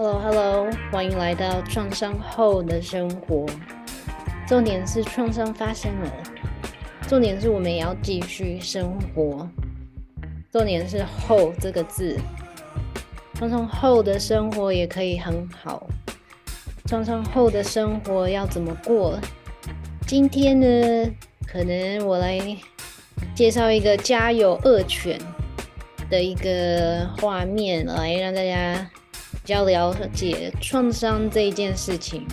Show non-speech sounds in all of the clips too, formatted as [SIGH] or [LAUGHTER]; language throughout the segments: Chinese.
Hello，Hello，欢迎来到创伤后的生活。重点是创伤发生了，重点是我们也要继续生活。重点是“后”这个字，创伤后的生活也可以很好。创伤后的生活要怎么过？今天呢，可能我来介绍一个家有恶犬的一个画面，来让大家。比较了解创伤这一件事情。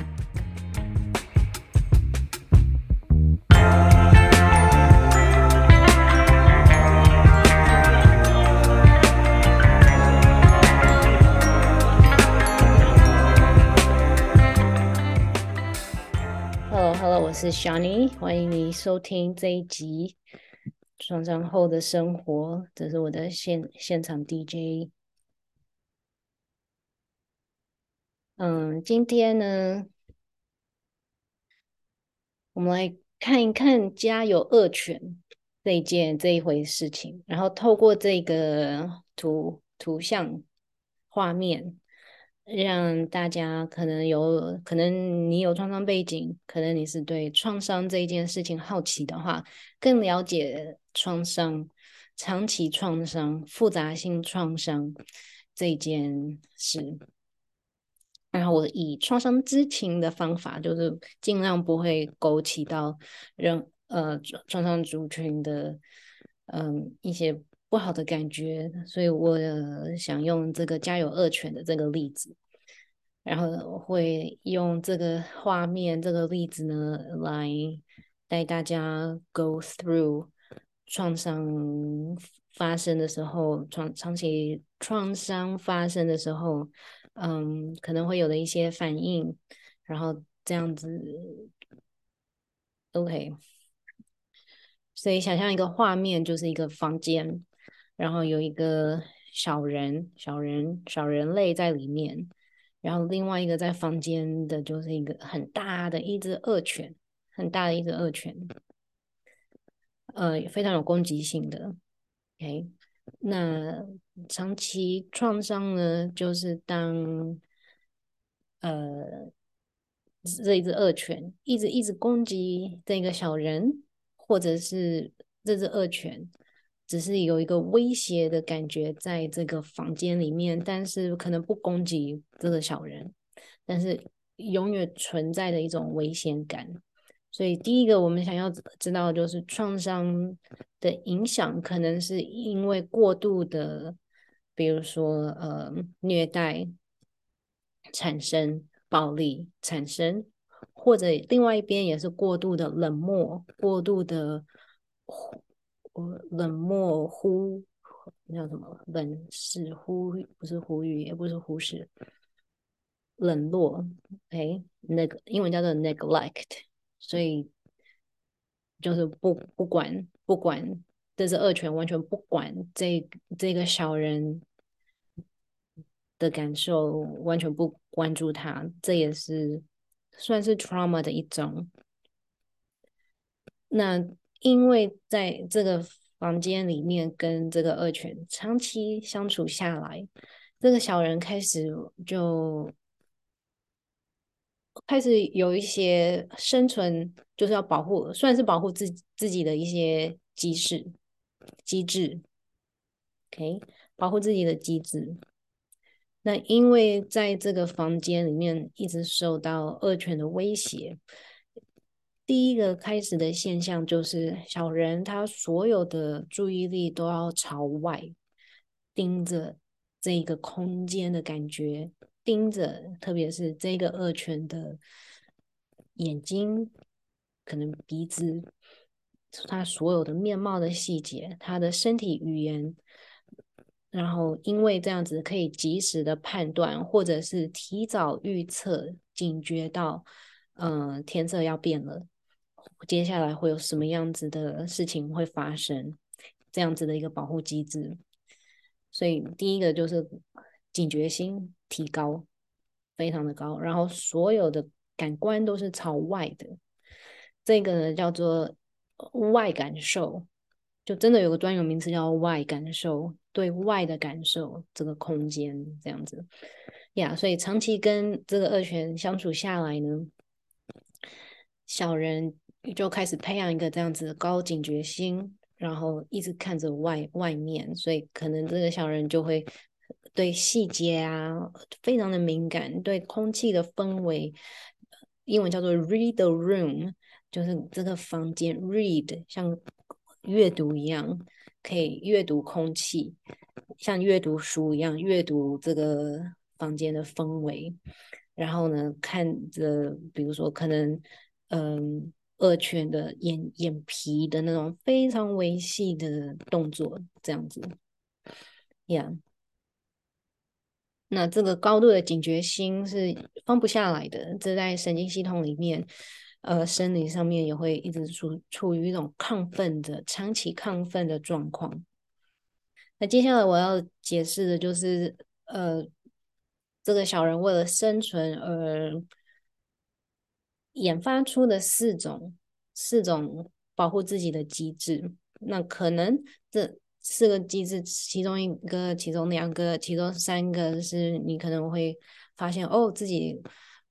Hello，Hello，我是 Shani，欢迎你收听这一集《创伤后的生活》，这是我的现现场 DJ。嗯，今天呢，我们来看一看家有恶犬这一件这一回事情，然后透过这个图图像画面，让大家可能有可能你有创伤背景，可能你是对创伤这一件事情好奇的话，更了解创伤、长期创伤、复杂性创伤这件事。然后我以创伤知情的方法，就是尽量不会勾起到任呃创伤族群的嗯一些不好的感觉，所以我想用这个家有恶犬的这个例子，然后我会用这个画面这个例子呢来带大家 go through 创伤发生的时候，创长期创伤发生的时候。嗯，可能会有的一些反应，然后这样子，OK。所以想象一个画面，就是一个房间，然后有一个小人、小人、小人类在里面，然后另外一个在房间的，就是一个很大的一只恶犬，很大的一只恶犬，呃，非常有攻击性的，OK。那长期创伤呢，就是当呃这一只恶犬一直一直攻击这个小人，或者是这只恶犬只是有一个威胁的感觉在这个房间里面，但是可能不攻击这个小人，但是永远存在的一种危险感。所以，第一个我们想要知道的就是创伤的影响，可能是因为过度的，比如说呃虐待产生暴力产生，或者另外一边也是过度的冷漠，过度的冷漠忽那叫什么冷视忽不是忽略，也不是忽视，冷落，哎，那个英文叫做 neglect。所以就是不不管不管，这只恶犬完全不管这这个小人的感受，完全不关注他，这也是算是 trauma 的一种。那因为在这个房间里面跟这个恶犬长期相处下来，这个小人开始就。开始有一些生存，就是要保护，算是保护自己自己的一些机制机制，OK，保护自己的机制。那因为在这个房间里面一直受到恶犬的威胁，第一个开始的现象就是小人他所有的注意力都要朝外盯着这个空间的感觉。盯着，特别是这个恶犬的眼睛，可能鼻子，它所有的面貌的细节，它的身体语言，然后因为这样子可以及时的判断，或者是提早预测、警觉到，嗯、呃，天色要变了，接下来会有什么样子的事情会发生，这样子的一个保护机制。所以第一个就是警觉心。提高非常的高，然后所有的感官都是朝外的，这个呢叫做外感受，就真的有个专有名词叫外感受，对外的感受这个空间这样子。呀所以长期跟这个恶犬相处下来呢，小人就开始培养一个这样子的高警觉心，然后一直看着外外面，所以可能这个小人就会对细节啊非常的敏感，对空气的氛围，英文叫做 read the room，就是这个房间 read 像阅读一样，可以阅读空气，像阅读书一样阅读这个。房间的氛围，然后呢，看着，比如说，可能，嗯，恶犬的眼眼皮的那种非常微细的动作，这样子，yeah.，那这个高度的警觉心是放不下来的，这在神经系统里面，呃，生理上面也会一直处处于一种亢奋的、长期亢奋的状况。那接下来我要解释的就是，呃。这个小人为了生存而研发出的四种四种保护自己的机制，那可能这四个机制，其中一个、其中两个、其中三个是你可能会发现哦，自己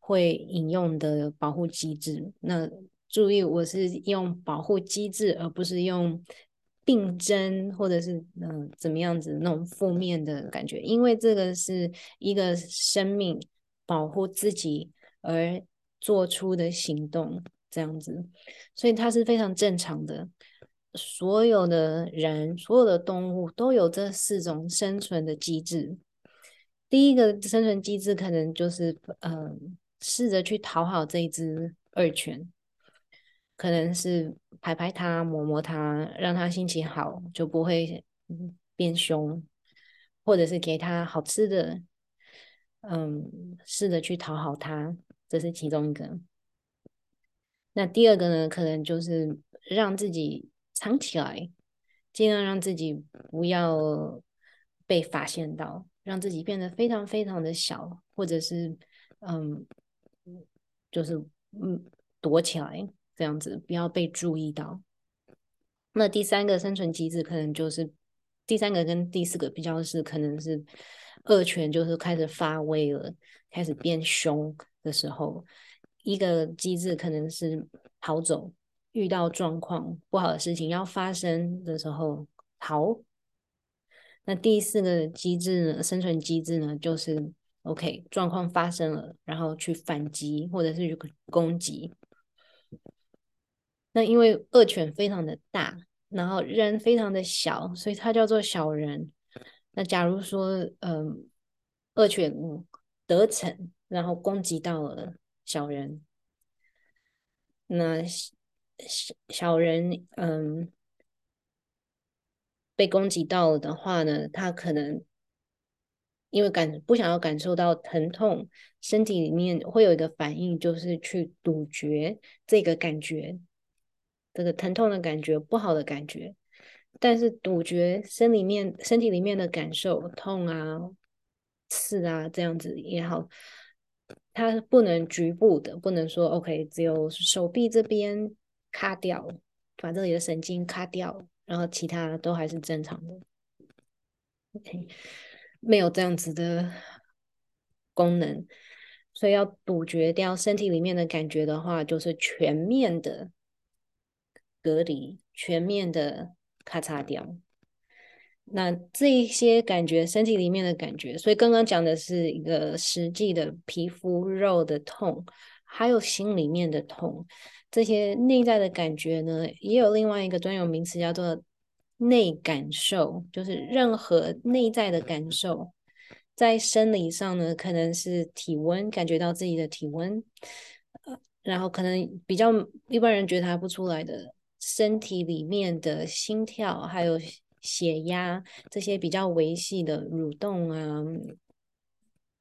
会引用的保护机制。那注意，我是用保护机制，而不是用。病症，或者是嗯、怎么样子那种负面的感觉，因为这个是一个生命保护自己而做出的行动，这样子，所以它是非常正常的。所有的人，所有的动物都有这四种生存的机制。第一个生存机制可能就是嗯、试着去讨好这一只二犬。可能是拍拍它、摸摸它，让它心情好，就不会变凶；或者是给它好吃的，嗯，试着去讨好它，这是其中一个。那第二个呢，可能就是让自己藏起来，尽量让自己不要被发现到，让自己变得非常非常的小，或者是嗯，就是嗯，躲起来。这样子不要被注意到。那第三个生存机制可能就是第三个跟第四个比较是，可能是恶犬就是开始发威了，开始变凶的时候，一个机制可能是逃走，遇到状况不好的事情要发生的时候逃。那第四个机制呢，生存机制呢，就是 OK，状况发生了，然后去反击或者是去攻击。那因为恶犬非常的大，然后人非常的小，所以它叫做小人。那假如说，嗯，恶犬得逞，然后攻击到了小人，那小小人，嗯，被攻击到了的话呢，他可能因为感不想要感受到疼痛，身体里面会有一个反应，就是去杜绝这个感觉。这个疼痛的感觉，不好的感觉，但是杜绝身里面身体里面的感受，痛啊、刺啊这样子也好，它不能局部的，不能说 OK，只有手臂这边卡掉了，把这里的神经卡掉了，然后其他都还是正常的。OK，没有这样子的功能，所以要杜绝掉身体里面的感觉的话，就是全面的。隔离，全面的咔嚓掉，那这一些感觉，身体里面的感觉，所以刚刚讲的是一个实际的皮肤肉的痛，还有心里面的痛，这些内在的感觉呢，也有另外一个专有名词叫做内感受，就是任何内在的感受，在生理上呢，可能是体温，感觉到自己的体温，呃，然后可能比较一般人觉察不出来的。身体里面的心跳，还有血压这些比较微细的蠕动啊，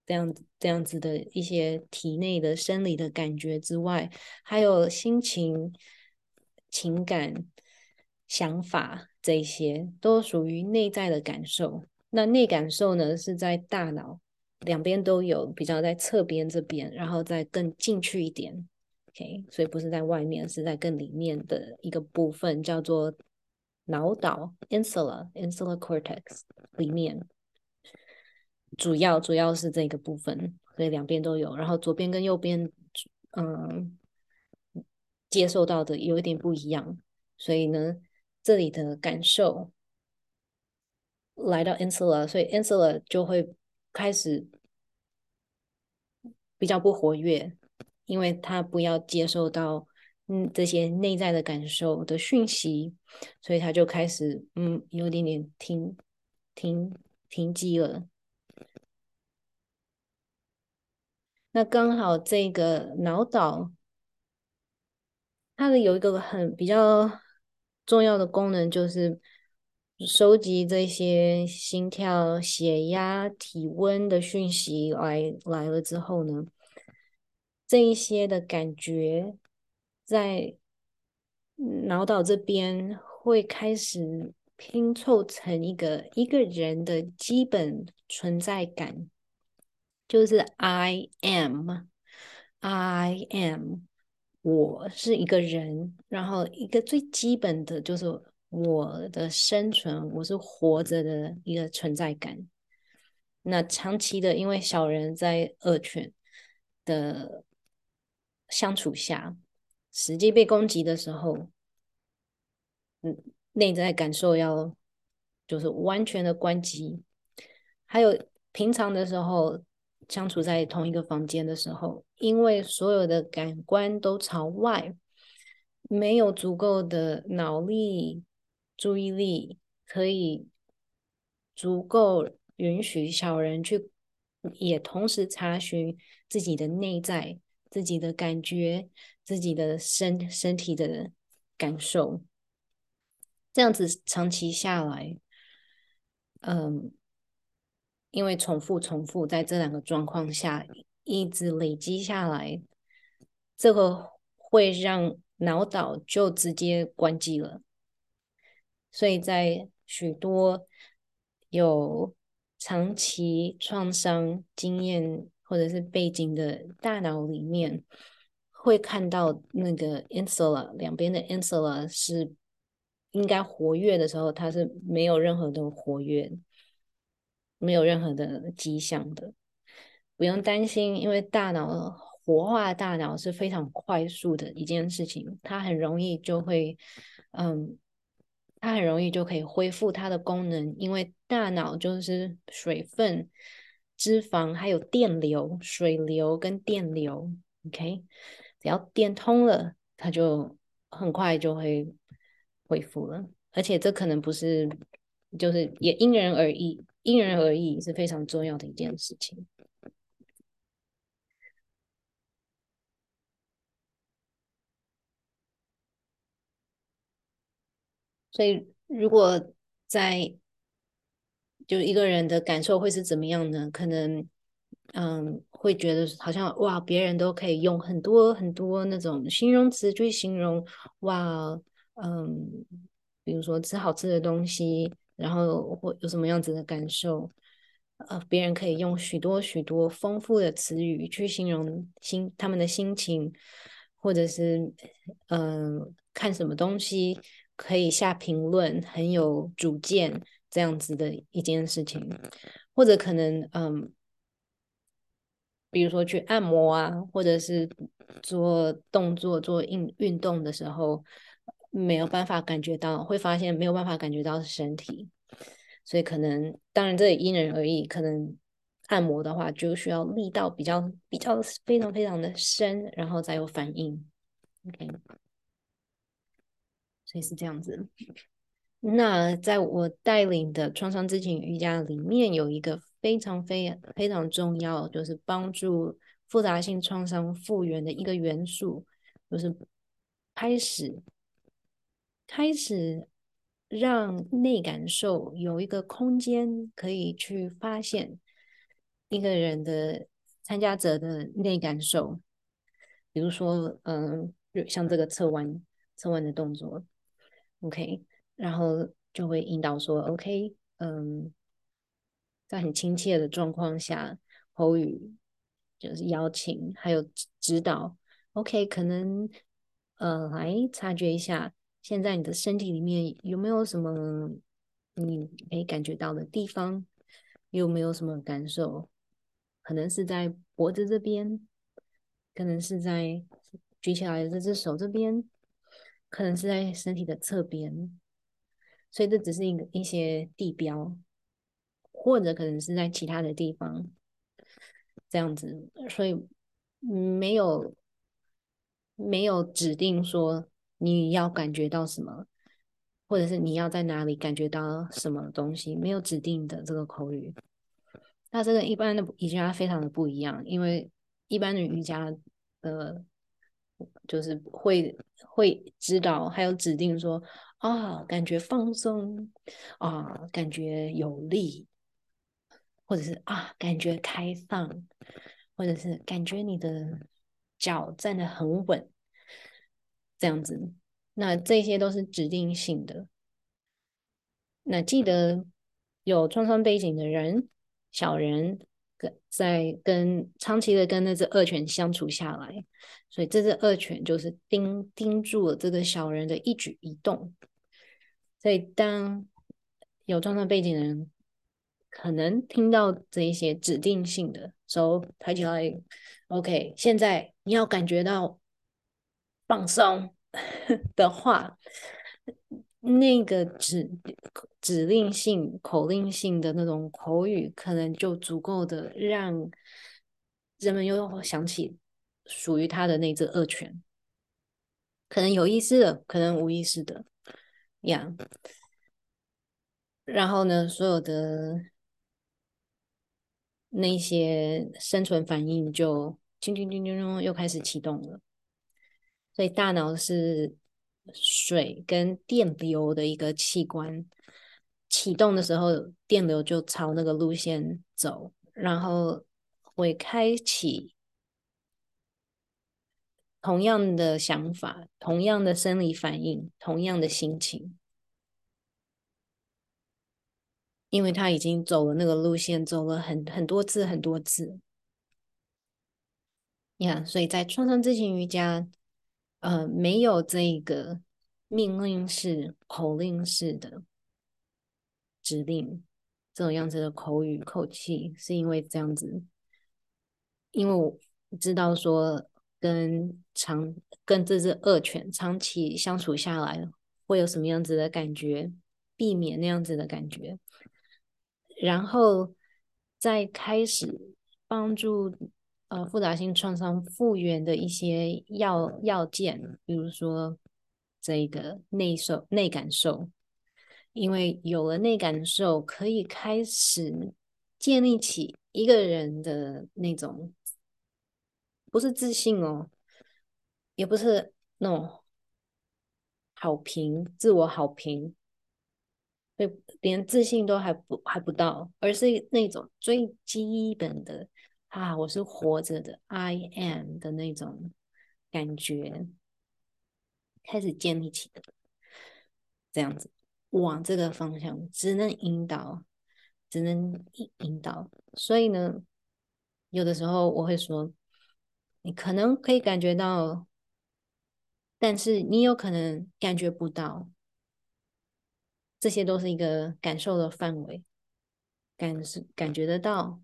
这样子这样子的一些体内的生理的感觉之外，还有心情、情感、想法这些都属于内在的感受。那内感受呢，是在大脑两边都有，比较在侧边这边，然后再更进去一点。OK，所以不是在外面，是在更里面的一个部分，叫做脑岛 （insula, insula cortex） 里面。主要主要是这个部分，所以两边都有。然后左边跟右边，嗯，接受到的有一点不一样，所以呢，这里的感受来到 insula，所以 insula 就会开始比较不活跃，因为他不要接受到嗯这些内在的感受的讯息，所以他就开始嗯有点点停停停机了。那刚好这个脑岛，它的有一个很比较重要的功能，就是收集这些心跳、血压、体温的讯息来来了之后呢，这一些的感觉在脑岛这边会开始拼凑成一个一个人的基本存在感。就是 I am，I am，我是一个人，然后一个最基本的就是我的生存，我是活着的一个存在感。那长期的，因为小人在恶犬的相处下，实际被攻击的时候，嗯，内在感受要就是完全的关机，还有平常的时候。相处在同一个房间的时候，因为所有的感官都朝外，没有足够的脑力、注意力，可以足够允许小人去，也同时查询自己的内在、自己的感觉、自己的身身体的感受。这样子长期下来，嗯。因为重复、重复，在这两个状况下一直累积下来，这个会让脑岛就直接关机了。所以在许多有长期创伤经验或者是背景的大脑里面，会看到那个 insula 两边的 insula 是应该活跃的时候，它是没有任何的活跃。没有任何的迹象的，不用担心，因为大脑活化，大脑是非常快速的一件事情，它很容易就会，嗯，它很容易就可以恢复它的功能，因为大脑就是水分、脂肪还有电流、水流跟电流，OK，只要电通了，它就很快就会恢复了，而且这可能不是，就是也因人而异。因人而异是非常重要的一件事情，所以如果在就一个人的感受会是怎么样呢？可能嗯，会觉得好像哇，别人都可以用很多很多那种形容词去形容哇，嗯，比如说吃好吃的东西。然后或有什么样子的感受，呃，别人可以用许多许多丰富的词语去形容心他们的心情，或者是嗯、看什么东西可以下评论，很有主见这样子的一件事情，或者可能嗯、比如说去按摩啊，或者是做动作做运运动的时候。没有办法感觉到，会发现没有办法感觉到身体，所以可能当然这也因人而异。可能按摩的话，就需要力道比较比较非常非常的深，然后再有反应。OK，所以是这样子。那在我带领的创伤知情瑜伽里面，有一个非常非非常重要，就是帮助复杂性创伤复原的一个元素，就是开始。开始让内感受有一个空间，可以去发现一个人的参加者的内感受。比如说，嗯，像这个侧弯、侧弯的动作，OK，然后就会引导说，OK，嗯，在很亲切的状况下，口语就是邀请，还有指导，OK，可能呃，来察觉一下。现在你的身体里面有没有什么你可以感觉到的地方？有没有什么感受？可能是在脖子这边，可能是在举起来的这只手这边，可能是在身体的侧边。所以这只是一个一些地标，或者可能是在其他的地方，这样子。所以没有没有指定说你要感觉到什么。或者是你要在哪里感觉到什么东西，没有指定的这个口语。那这个一般的瑜伽非常的不一样，因为一般的瑜伽呃，就是会会指导还有指定说啊，感觉放松啊，感觉有力，或者是啊，感觉开放，或者是感觉你的脚站得很稳，这样子。那这些都是指定性的。那记得有创伤背景的人，小人跟在跟长期的跟那只恶犬相处下来，所以这只恶犬就是盯盯住了这个小人的一举一动。所以当有创伤背景的人，可能听到这一些指定性的，手抬起来，OK，现在你要感觉到放松。[LAUGHS] 的话，那个指指令性、口令性的那种口语，可能就足够的让人们又想起属于他的那只恶犬，可能有意识的，可能无意识的，呀。然后呢，所有的那些生存反应就叮叮叮叮叮又开始启动了。所以大脑是水跟电流的一个器官，启动的时候，电流就朝那个路线走，然后会开启同样的想法、同样的生理反应、同样的心情，因为他已经走了那个路线，走了很很多次、很多次。呀，yeah，所以在创伤知情瑜伽。呃，没有这个命令式、口令式的指令，这种样子的口语、口气，是因为这样子，因为我知道说跟长跟这只恶犬长期相处下来，会有什么样子的感觉，避免那样子的感觉，然后再开始帮助。呃，复杂性创伤复原的一些要要件，比如说这个内受内感受，因为有了内感受，可以开始建立起一个人的那种，不是自信哦，也不是那种好评，自我好评，对，连自信都还不还不到，而是那种最基本的。啊，我是活着的，I am 的那种感觉开始建立起的，这样子往这个方向只能引导，只能引引导。所以呢，有的时候我会说，你可能可以感觉到，但是你有可能感觉不到，这些都是一个感受的范围，感是感觉得到。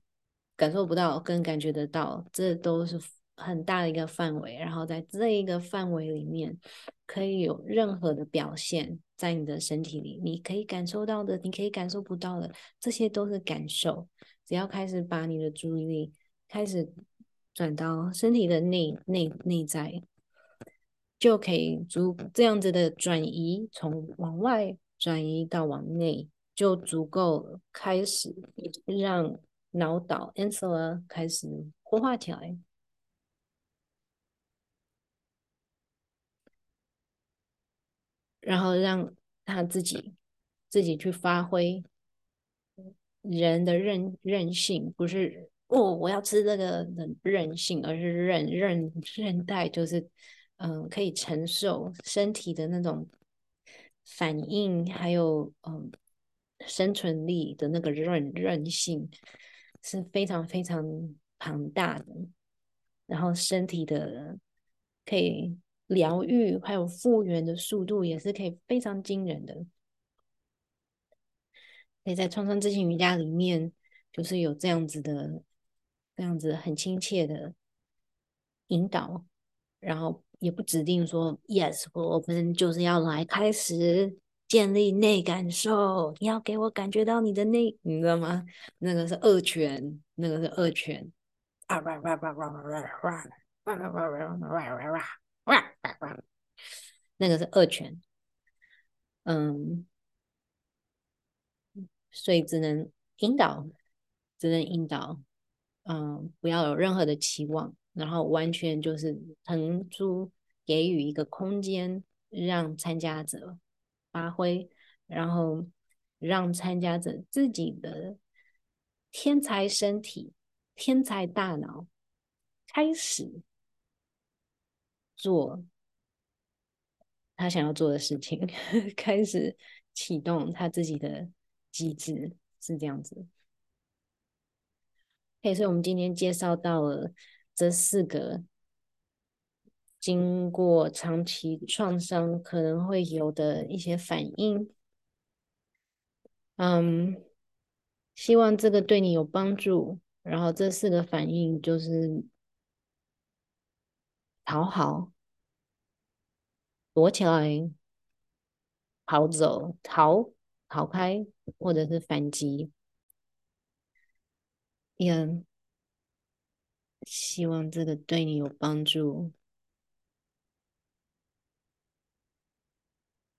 感受不到跟感觉得到，这都是很大的一个范围。然后在这一个范围里面，可以有任何的表现在你的身体里，你可以感受到的，你可以感受不到的，这些都是感受。只要开始把你的注意力开始转到身体的内内内在，就可以足这样子的转移，从往外转移到往内，就足够开始让。脑岛 insula 开始活化起来，然后让他自己自己去发挥人的韧韧性，不是哦，我要吃这个的韧性，而是韧韧韧带，就是嗯、可以承受身体的那种反应，还有嗯生存力的那个韧韧性。是非常非常庞大的，然后身体的可以疗愈还有复原的速度也是可以非常惊人的。所以在创伤知情瑜伽里面，就是有这样子的，这样子很亲切的引导，然后也不指定说，yes，我们就是要来开始建立内感受，你要给我感觉到你的内，你知道吗？那个是二权，那个是二权，啊哇哇哇哇哇哇哇哇哇哇哇哇哇，那个是二权，嗯，所以只能引导。只能引导，嗯，不要有任何的期望，然后完全就是腾出给予一个空间，让参加者发挥，然后让参加者自己的天才身体、天才大脑开始做他想要做的事情，[LAUGHS] 开始启动他自己的机制，是这样子。嘿，所以我们今天介绍到了这四个经过长期创伤可能会有的一些反应。嗯，希望这个对你有帮助。然后这四个反应就是讨好、躲起来、跑走、逃、逃开，或者是反击。也希望这个对你有帮助，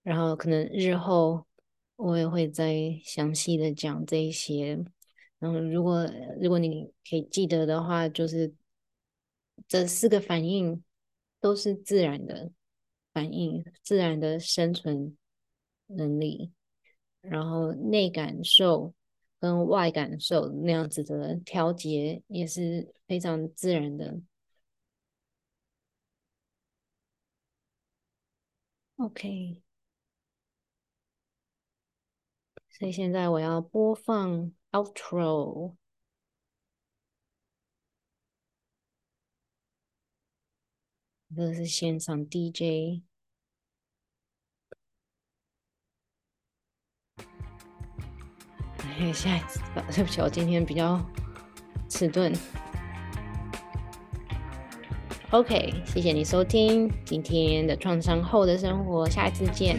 然后可能日后我也会再详细的讲这一些。然后如果如果你可以记得的话，就是这四个反应都是自然的反应，自然的生存能力，然后内感受。跟外感受那样子的调节也是非常自然的。OK，所以现在我要播放 outro，这是现场 DJ。哎 [LAUGHS] 下一次，对不起，我今天比较迟钝。OK，谢谢你收听今天的创伤后的生活，下一次见。